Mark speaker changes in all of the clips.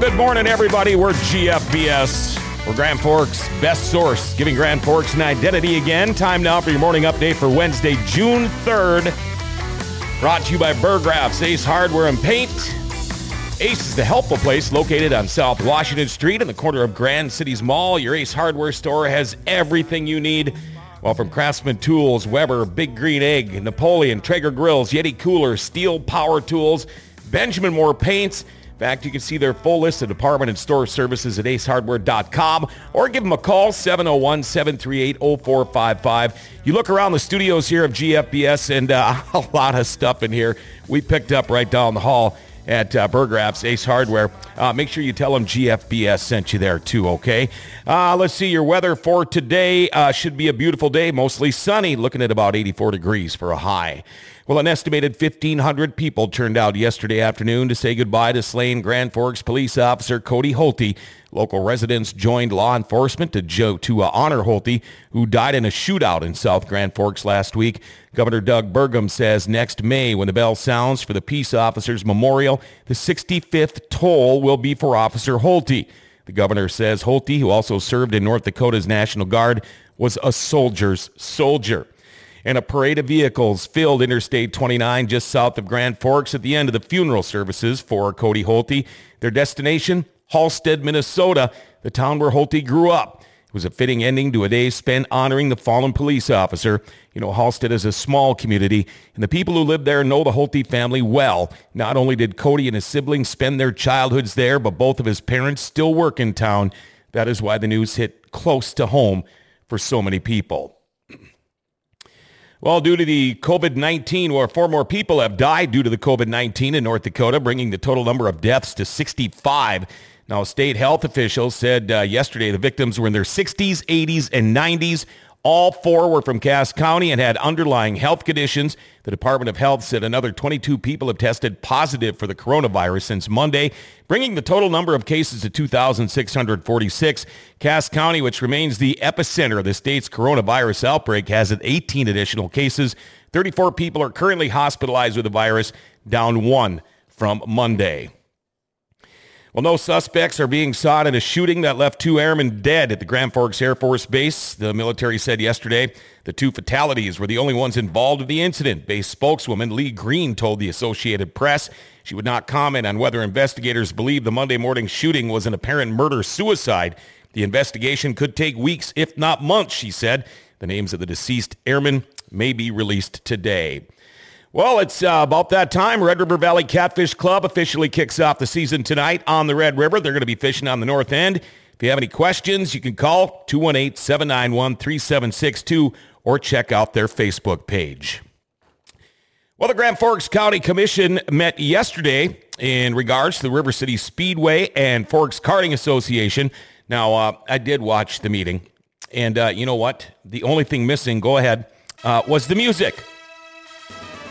Speaker 1: Good morning, everybody. We're GFBS. We're Grand Forks' best source, giving Grand Forks an identity again. Time now for your morning update for Wednesday, June 3rd. Brought to you by Burggraf's Ace Hardware and Paint. Ace is the helpful place located on South Washington Street in the corner of Grand Cities Mall. Your Ace Hardware store has everything you need. Well, from Craftsman Tools, Weber, Big Green Egg, Napoleon, Traeger Grills, Yeti Cooler, Stihl Power Tools, Benjamin Moore Paints. In fact, you can see their full list of department and store services at acehardware.com or give them a call, 701-738-0455. You look around the studios here of GFBS and uh, a lot of stuff in here we picked up right down the hall at uh, Ace Hardware. Uh, make sure you tell them GFBS sent you there too, okay? Uh, let's see, your weather for today uh, should be a beautiful day, mostly sunny, looking at about 84 degrees for a high. Well, an estimated 1,500 people turned out yesterday afternoon to say goodbye to slain Grand Forks police officer Cody Holte. Local residents joined law enforcement to, jo- to uh, honor Holte, who died in a shootout in South Grand Forks last week. Governor Doug Burgum says next May, when the bell sounds for the Peace Officers Memorial, the 65th toll will be for Officer Holte. The governor says Holte, who also served in North Dakota's National Guard, was a soldier's soldier and a parade of vehicles filled Interstate 29 just south of Grand Forks at the end of the funeral services for Cody Holte. Their destination, Halstad, Minnesota, the town where Holte grew up. It was a fitting ending to a day spent honoring the fallen police officer. You know, Halstad is a small community, and the people who live there know the Holte family well. Not only did Cody and his siblings spend their childhoods there, but both of his parents still work in town. That is why the news hit close to home for so many people. Well, due to the COVID-19, where four more people have died due to the COVID-19 in North Dakota, bringing the total number of deaths to 65. Now, state health officials said uh, yesterday the victims were in their 60s, 80s, and 90s. All four were from Cass County and had underlying health conditions. The Department of Health said another 22 people have tested positive for the coronavirus since Monday, bringing the total number of cases to 2,646. Cass County, which remains the epicenter of the state's coronavirus outbreak, has 18 additional cases. 34 people are currently hospitalized with the virus, down one from Monday. Well, no suspects are being sought in a shooting that left two airmen dead at the Grand Forks Air Force Base. The military said yesterday the two fatalities were the only ones involved in the incident. Base spokeswoman Lee Green told the Associated Press she would not comment on whether investigators believe the Monday morning shooting was an apparent murder-suicide. The investigation could take weeks, if not months, she said. The names of the deceased airmen may be released today. Well, it's uh, about that time. Red River Valley Catfish Club officially kicks off the season tonight on the Red River. They're going to be fishing on the north end. If you have any questions, you can call 218-791-3762 or check out their Facebook page. Well, the Grand Forks County Commission met yesterday in regards to the River City Speedway and Forks Karting Association. Now, uh, I did watch the meeting, and uh, you know what? The only thing missing, go ahead, uh, was the music.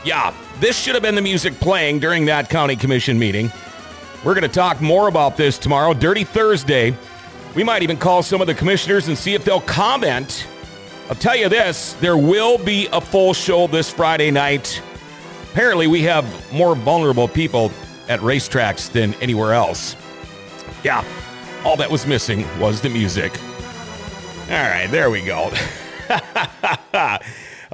Speaker 1: Yeah, this should have been the music playing during that county commission meeting. We're going to talk more about this tomorrow, Dirty Thursday. We might even call some of the commissioners and see if they'll comment. I'll tell you this, there will be a full show this Friday night. Apparently, we have more vulnerable people at racetracks than anywhere else. Yeah, all that was missing was the music. All right, there we go.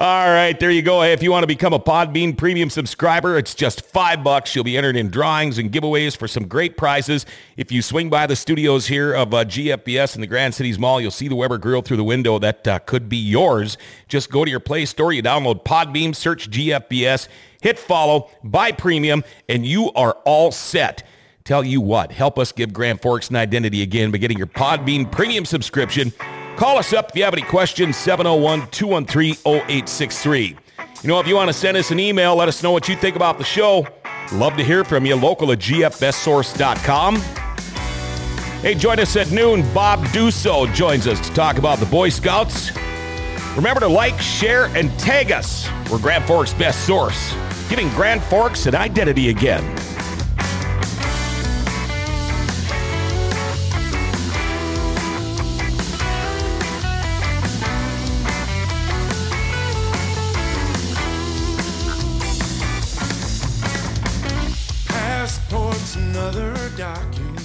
Speaker 1: All right, there you go. If you want to become a Podbean premium subscriber, it's just five bucks. You'll be entered in drawings and giveaways for some great prizes. If you swing by the studios here of uh, GFBS in the Grand Cities Mall, you'll see the Weber Grill through the window. That uh, could be yours. Just go to your Play Store, you download Podbean, search GFBS, hit follow, buy premium, and you are all set. Tell you what, help us give Grand Forks an identity again by getting your Podbean premium subscription. Call us up if you have any questions, 701-213-0863. You know, if you want to send us an email, let us know what you think about the show. Love to hear from you. Local at gfbestsource.com. Hey, join us at noon. Bob Duso joins us to talk about the Boy Scouts. Remember to like, share, and tag us. We're Grand Forks' best source, giving Grand Forks an identity again.
Speaker 2: Passports and other documents.